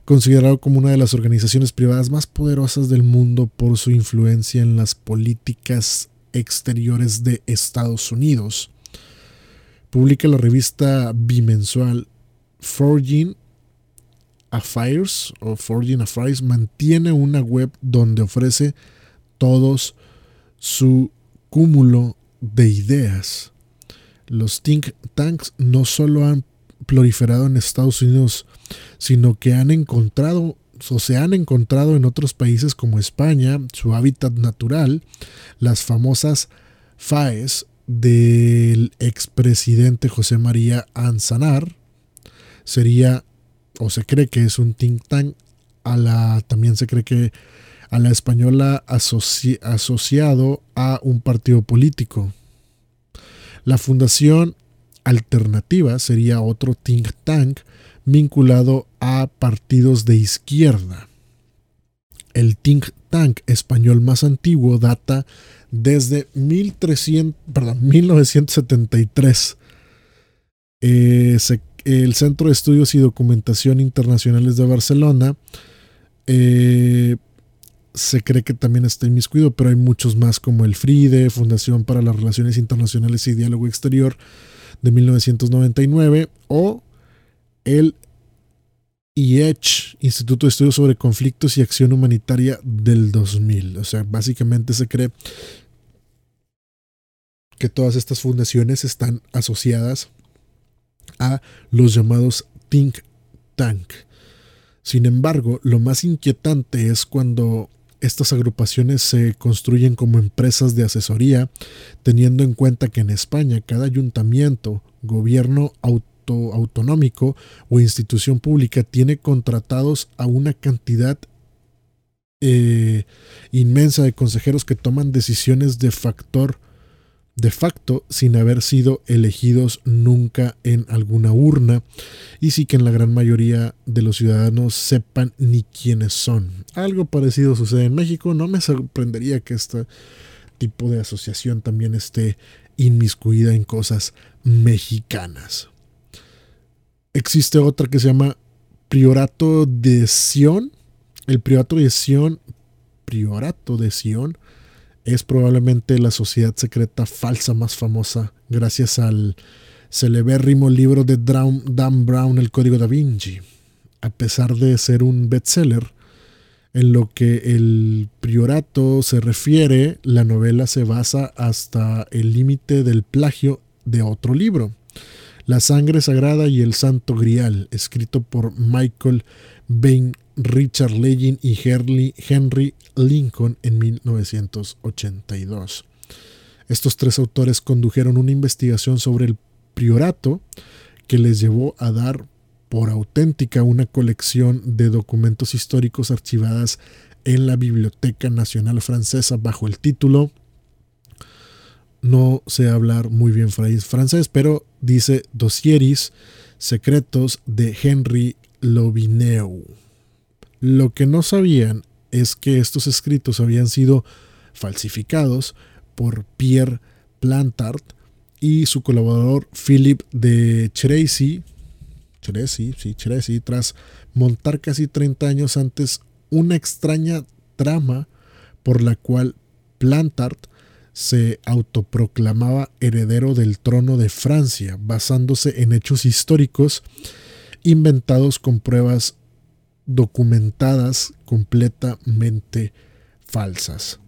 Considerado como una de las organizaciones privadas más poderosas del mundo por su influencia en las políticas exteriores de Estados Unidos. Publica la revista bimensual Forging Affairs o Forging Affairs mantiene una web donde ofrece todos su cúmulo de ideas. Los think tanks no solo han proliferado en Estados Unidos, sino que han encontrado o se han encontrado en otros países como España, su hábitat natural, las famosas FAES del expresidente José María Anzanar, sería, o se cree que es un think tank, a la, también se cree que a la española asociado a un partido político. La Fundación Alternativa sería otro think tank vinculado a partidos de izquierda. El think tank español más antiguo data desde 1300, perdón, 1973. Eh, el Centro de Estudios y Documentación Internacionales de Barcelona eh, se cree que también está inmiscuido, pero hay muchos más como el FRIDE, Fundación para las Relaciones Internacionales y Diálogo Exterior de 1999, o el IECH, Instituto de Estudios sobre Conflictos y Acción Humanitaria del 2000. O sea, básicamente se cree que todas estas fundaciones están asociadas a los llamados think tank. Sin embargo, lo más inquietante es cuando estas agrupaciones se construyen como empresas de asesoría, teniendo en cuenta que en España cada ayuntamiento, gobierno autónomo, autonómico o institución pública tiene contratados a una cantidad eh, inmensa de consejeros que toman decisiones de factor de facto sin haber sido elegidos nunca en alguna urna y sí que en la gran mayoría de los ciudadanos sepan ni quiénes son. Algo parecido sucede en México, no me sorprendería que este tipo de asociación también esté inmiscuida en cosas mexicanas. Existe otra que se llama Priorato de Sion. El Priorato de Sion, Priorato de Sion, es probablemente la sociedad secreta falsa más famosa gracias al celebérrimo libro de Dan Brown, El Código da Vinci. A pesar de ser un bestseller, en lo que el priorato se refiere, la novela se basa hasta el límite del plagio de otro libro, La sangre sagrada y el santo grial, escrito por Michael Bain, Richard Legend y Henry Lincoln en 1982. Estos tres autores condujeron una investigación sobre el priorato que les llevó a dar por auténtica una colección de documentos históricos archivadas en la Biblioteca Nacional Francesa bajo el título no sé hablar muy bien francés, pero dice Dossieris secretos de Henry Lovineu. Lo que no sabían es que estos escritos habían sido falsificados por Pierre Plantard y su colaborador Philip de Cheresi, sí, tras montar casi 30 años antes una extraña trama por la cual Plantard se autoproclamaba heredero del trono de Francia, basándose en hechos históricos inventados con pruebas documentadas completamente falsas.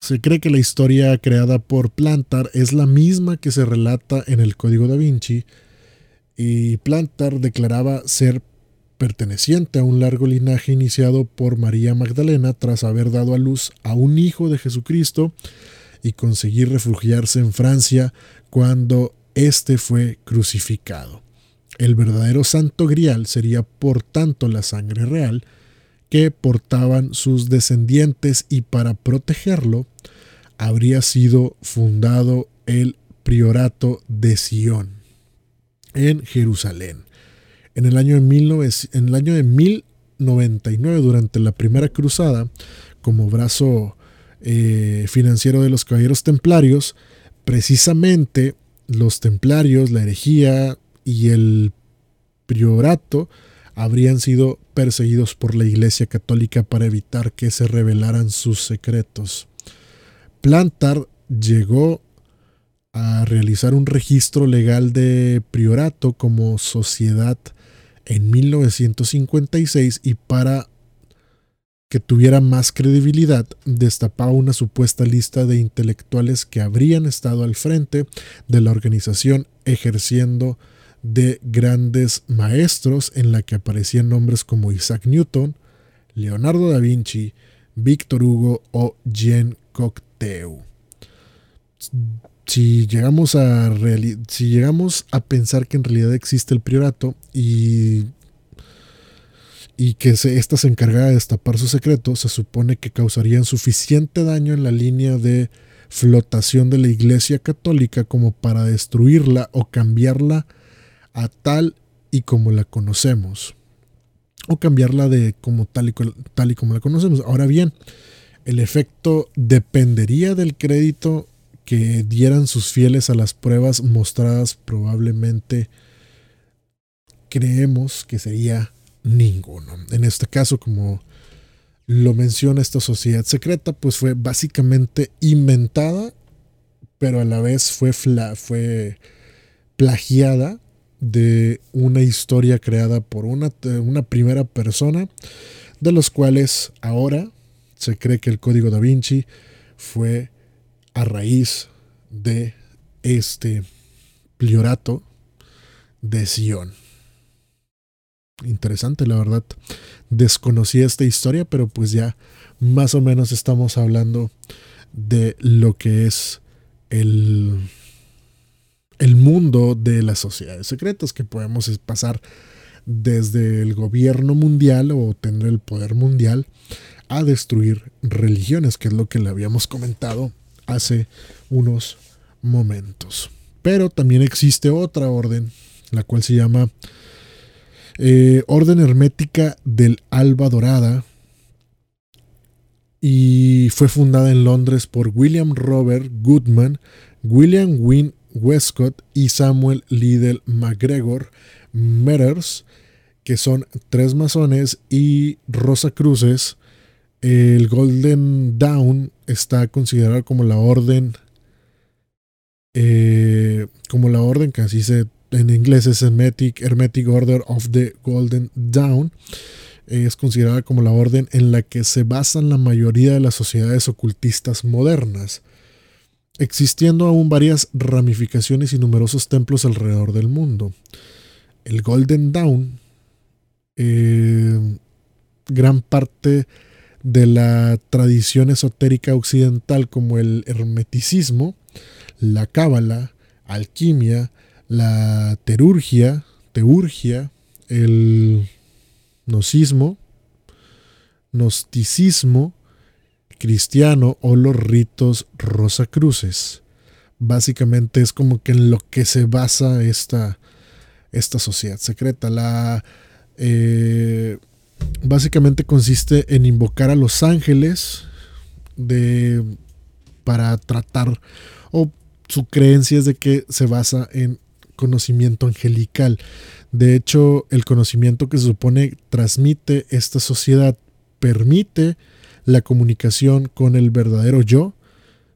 Se cree que la historia creada por Plantard es la misma que se relata en el Código da Vinci, y Plantar declaraba ser perteneciente a un largo linaje iniciado por María Magdalena tras haber dado a luz a un hijo de Jesucristo y conseguir refugiarse en Francia cuando éste fue crucificado. El verdadero santo grial sería por tanto la sangre real que portaban sus descendientes y para protegerlo habría sido fundado el priorato de Sion en Jerusalén. En el año de, en el año de 1099, durante la primera cruzada, como brazo eh, financiero de los caballeros templarios, precisamente los templarios, la herejía y el priorato habrían sido perseguidos por la Iglesia Católica para evitar que se revelaran sus secretos. Plantar llegó a realizar un registro legal de priorato como sociedad en 1956 y para que tuviera más credibilidad, destapaba una supuesta lista de intelectuales que habrían estado al frente de la organización ejerciendo de grandes maestros en la que aparecían nombres como Isaac Newton, Leonardo da Vinci, Víctor Hugo o Jean Cocteau si llegamos a pensar que en realidad existe el priorato y y que se, esta se encargara de destapar su secreto, se supone que causarían suficiente daño en la línea de flotación de la Iglesia Católica como para destruirla o cambiarla a tal y como la conocemos. O cambiarla de como tal y, tal y como la conocemos. Ahora bien, el efecto dependería del crédito que dieran sus fieles a las pruebas mostradas probablemente creemos que sería ninguno. En este caso, como lo menciona esta sociedad secreta, pues fue básicamente inventada, pero a la vez fue, fue plagiada de una historia creada por una, una primera persona, de los cuales ahora se cree que el código da Vinci fue a raíz de este priorato de Sion. Interesante, la verdad. Desconocí esta historia, pero pues ya más o menos estamos hablando de lo que es el, el mundo de las sociedades secretas, que podemos pasar desde el gobierno mundial o tener el poder mundial a destruir religiones, que es lo que le habíamos comentado hace unos momentos. Pero también existe otra orden, la cual se llama eh, Orden Hermética del Alba Dorada, y fue fundada en Londres por William Robert Goodman, William Wynne Westcott y Samuel Liddell McGregor Matters, que son tres masones y Rosa Cruces. El Golden Dawn está considerado como la orden, eh, como la orden que así se en inglés es Hermetic, Hermetic Order of the Golden Dawn. Es considerada como la orden en la que se basan la mayoría de las sociedades ocultistas modernas, existiendo aún varias ramificaciones y numerosos templos alrededor del mundo. El Golden Dawn, eh, gran parte de la tradición esotérica occidental como el hermeticismo, la cábala, alquimia, la terurgia, teurgia, el gnocismo, gnosticismo cristiano o los ritos rosacruces. Básicamente es como que en lo que se basa esta, esta sociedad secreta. La, eh, básicamente consiste en invocar a los ángeles de, para tratar, o su creencia es de que se basa en conocimiento angelical. De hecho, el conocimiento que se supone transmite esta sociedad permite la comunicación con el verdadero yo,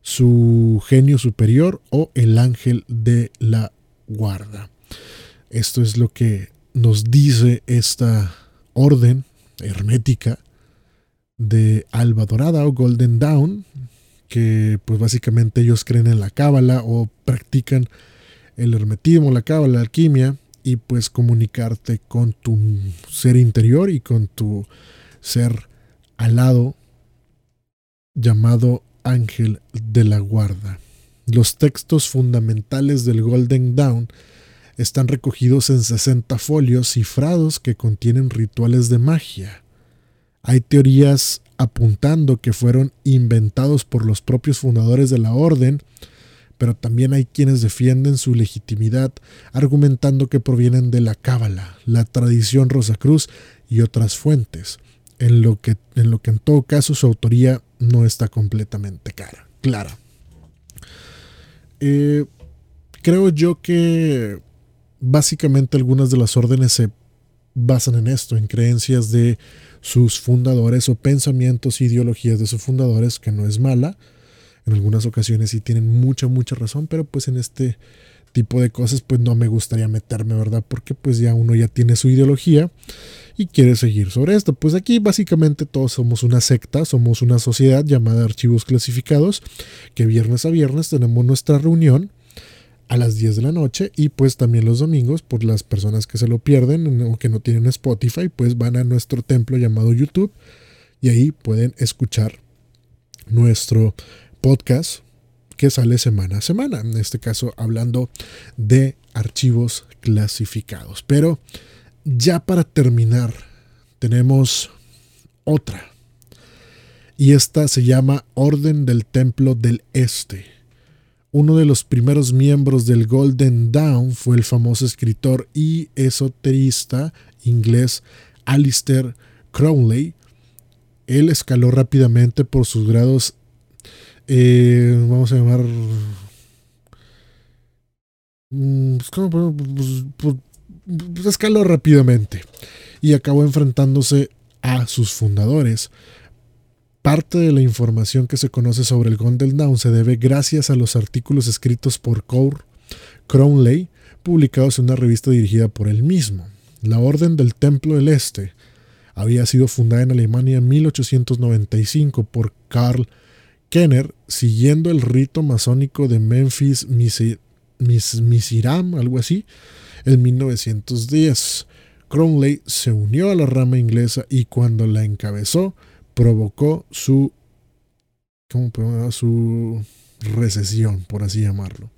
su genio superior o el ángel de la guarda. Esto es lo que nos dice esta orden hermética de Alba Dorada o Golden Dawn, que pues básicamente ellos creen en la cábala o practican el hermetismo, la cábala, la alquimia, y pues comunicarte con tu ser interior y con tu ser alado llamado ángel de la guarda. Los textos fundamentales del Golden Dawn están recogidos en 60 folios cifrados que contienen rituales de magia. Hay teorías apuntando que fueron inventados por los propios fundadores de la orden pero también hay quienes defienden su legitimidad argumentando que provienen de la Cábala, la tradición Rosacruz y otras fuentes, en lo, que, en lo que en todo caso su autoría no está completamente clara. Eh, creo yo que básicamente algunas de las órdenes se basan en esto, en creencias de sus fundadores o pensamientos e ideologías de sus fundadores, que no es mala, en algunas ocasiones sí tienen mucha, mucha razón, pero pues en este tipo de cosas pues no me gustaría meterme, ¿verdad? Porque pues ya uno ya tiene su ideología y quiere seguir sobre esto. Pues aquí básicamente todos somos una secta, somos una sociedad llamada Archivos Clasificados, que viernes a viernes tenemos nuestra reunión a las 10 de la noche y pues también los domingos por las personas que se lo pierden o que no tienen Spotify pues van a nuestro templo llamado YouTube y ahí pueden escuchar nuestro podcast que sale semana a semana, en este caso hablando de archivos clasificados. Pero ya para terminar, tenemos otra. Y esta se llama Orden del Templo del Este. Uno de los primeros miembros del Golden Dawn fue el famoso escritor y esoterista inglés Alistair Crowley. Él escaló rápidamente por sus grados eh, vamos a llamar. Mm, pues, pues, pues, pues, escaló rápidamente y acabó enfrentándose a sus fundadores. Parte de la información que se conoce sobre el Gondel Down se debe gracias a los artículos escritos por Core Crowley, publicados en una revista dirigida por él mismo. La Orden del Templo del Este había sido fundada en Alemania en 1895 por Karl Kenner, siguiendo el rito masónico de Memphis Misiram, algo así, en 1910. Cromley se unió a la rama inglesa y cuando la encabezó, provocó su, ¿cómo su recesión, por así llamarlo.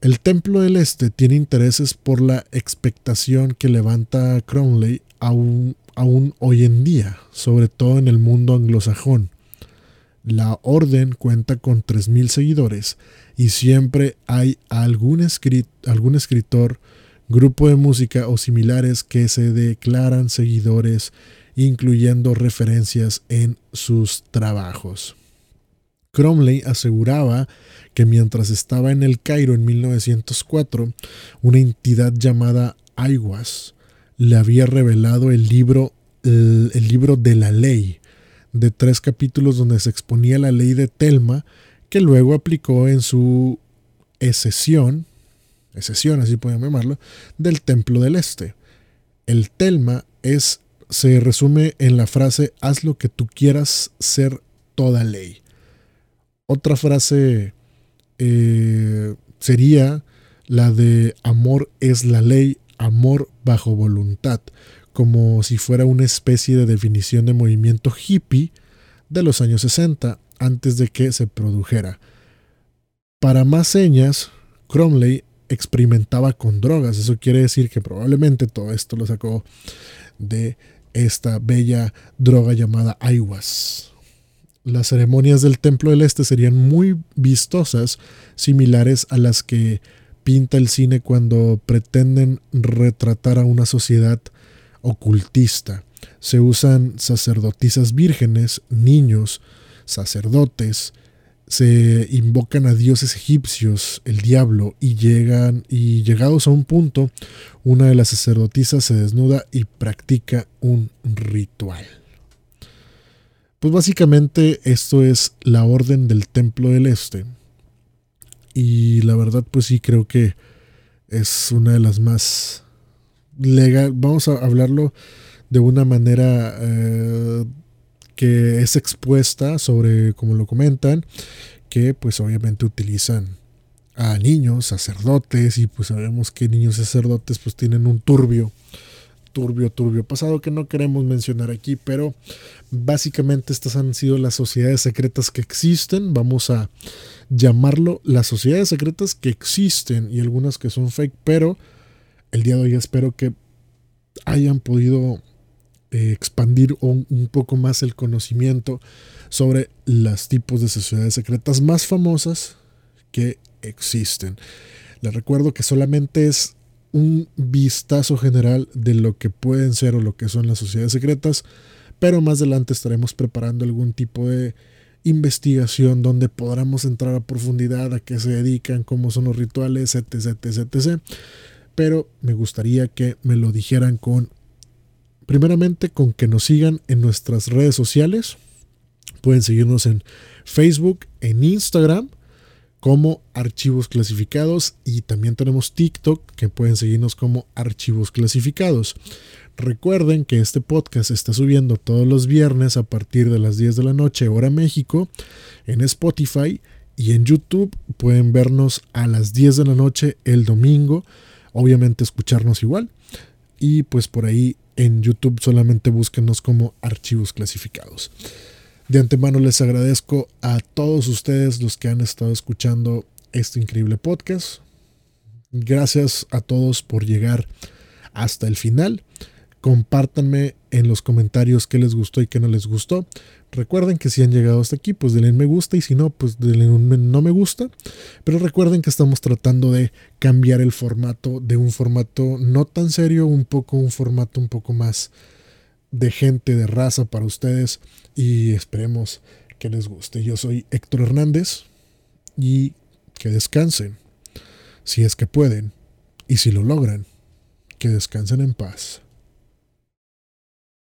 El Templo del Este tiene intereses por la expectación que levanta Cromley aún, aún hoy en día, sobre todo en el mundo anglosajón. La orden cuenta con 3.000 seguidores y siempre hay algún, algún escritor, grupo de música o similares que se declaran seguidores, incluyendo referencias en sus trabajos. Cromley aseguraba que mientras estaba en el Cairo en 1904, una entidad llamada Aiwas le había revelado el libro, el, libro de la ley, de tres capítulos donde se exponía la ley de Telma, que luego aplicó en su esesión, esesión así podemos llamarlo, del Templo del Este. El Telma es, se resume en la frase haz lo que tú quieras ser toda ley. Otra frase eh, sería la de amor es la ley, amor bajo voluntad, como si fuera una especie de definición de movimiento hippie de los años 60, antes de que se produjera. Para más señas, Cromley experimentaba con drogas, eso quiere decir que probablemente todo esto lo sacó de esta bella droga llamada Aiwas. Las ceremonias del Templo del Este serían muy vistosas, similares a las que pinta el cine cuando pretenden retratar a una sociedad ocultista. Se usan sacerdotisas vírgenes, niños, sacerdotes, se invocan a dioses egipcios, el diablo, y llegan, y llegados a un punto, una de las sacerdotisas se desnuda y practica un ritual. Pues básicamente esto es la orden del templo del este, y la verdad, pues sí, creo que es una de las más legal. Vamos a hablarlo de una manera eh, que es expuesta sobre, como lo comentan, que pues obviamente utilizan a niños, sacerdotes, y pues sabemos que niños sacerdotes pues tienen un turbio, turbio, turbio pasado que no queremos mencionar aquí, pero básicamente estas han sido las sociedades secretas que existen. Vamos a llamarlo las sociedades secretas que existen y algunas que son fake, pero el día de hoy espero que hayan podido eh, expandir un, un, poco más el conocimiento sobre los tipos de sociedades secretas más famosas que existen. Les recuerdo que solamente es un vistazo general de lo que pueden ser o lo que son las sociedades secretas, pero más adelante estaremos preparando algún tipo de investigación donde podamos entrar a profundidad a qué se dedican, cómo son los rituales, etc, etc, etc. Pero me gustaría que me lo dijeran con, primeramente, con que nos sigan en nuestras redes sociales. Pueden seguirnos en Facebook, en Instagram, como archivos clasificados y también tenemos TikTok que pueden seguirnos como archivos clasificados. Recuerden que este podcast está subiendo todos los viernes a partir de las 10 de la noche hora México en Spotify y en YouTube pueden vernos a las 10 de la noche el domingo, obviamente escucharnos igual y pues por ahí en YouTube solamente búsquenos como archivos clasificados. De antemano les agradezco a todos ustedes los que han estado escuchando este increíble podcast. Gracias a todos por llegar hasta el final. Compártanme en los comentarios qué les gustó y qué no les gustó. Recuerden que si han llegado hasta aquí, pues denle me gusta y si no, pues denle un no me gusta. Pero recuerden que estamos tratando de cambiar el formato de un formato no tan serio, un poco un formato un poco más de gente de raza para ustedes y esperemos que les guste. Yo soy Héctor Hernández y que descansen, si es que pueden, y si lo logran, que descansen en paz.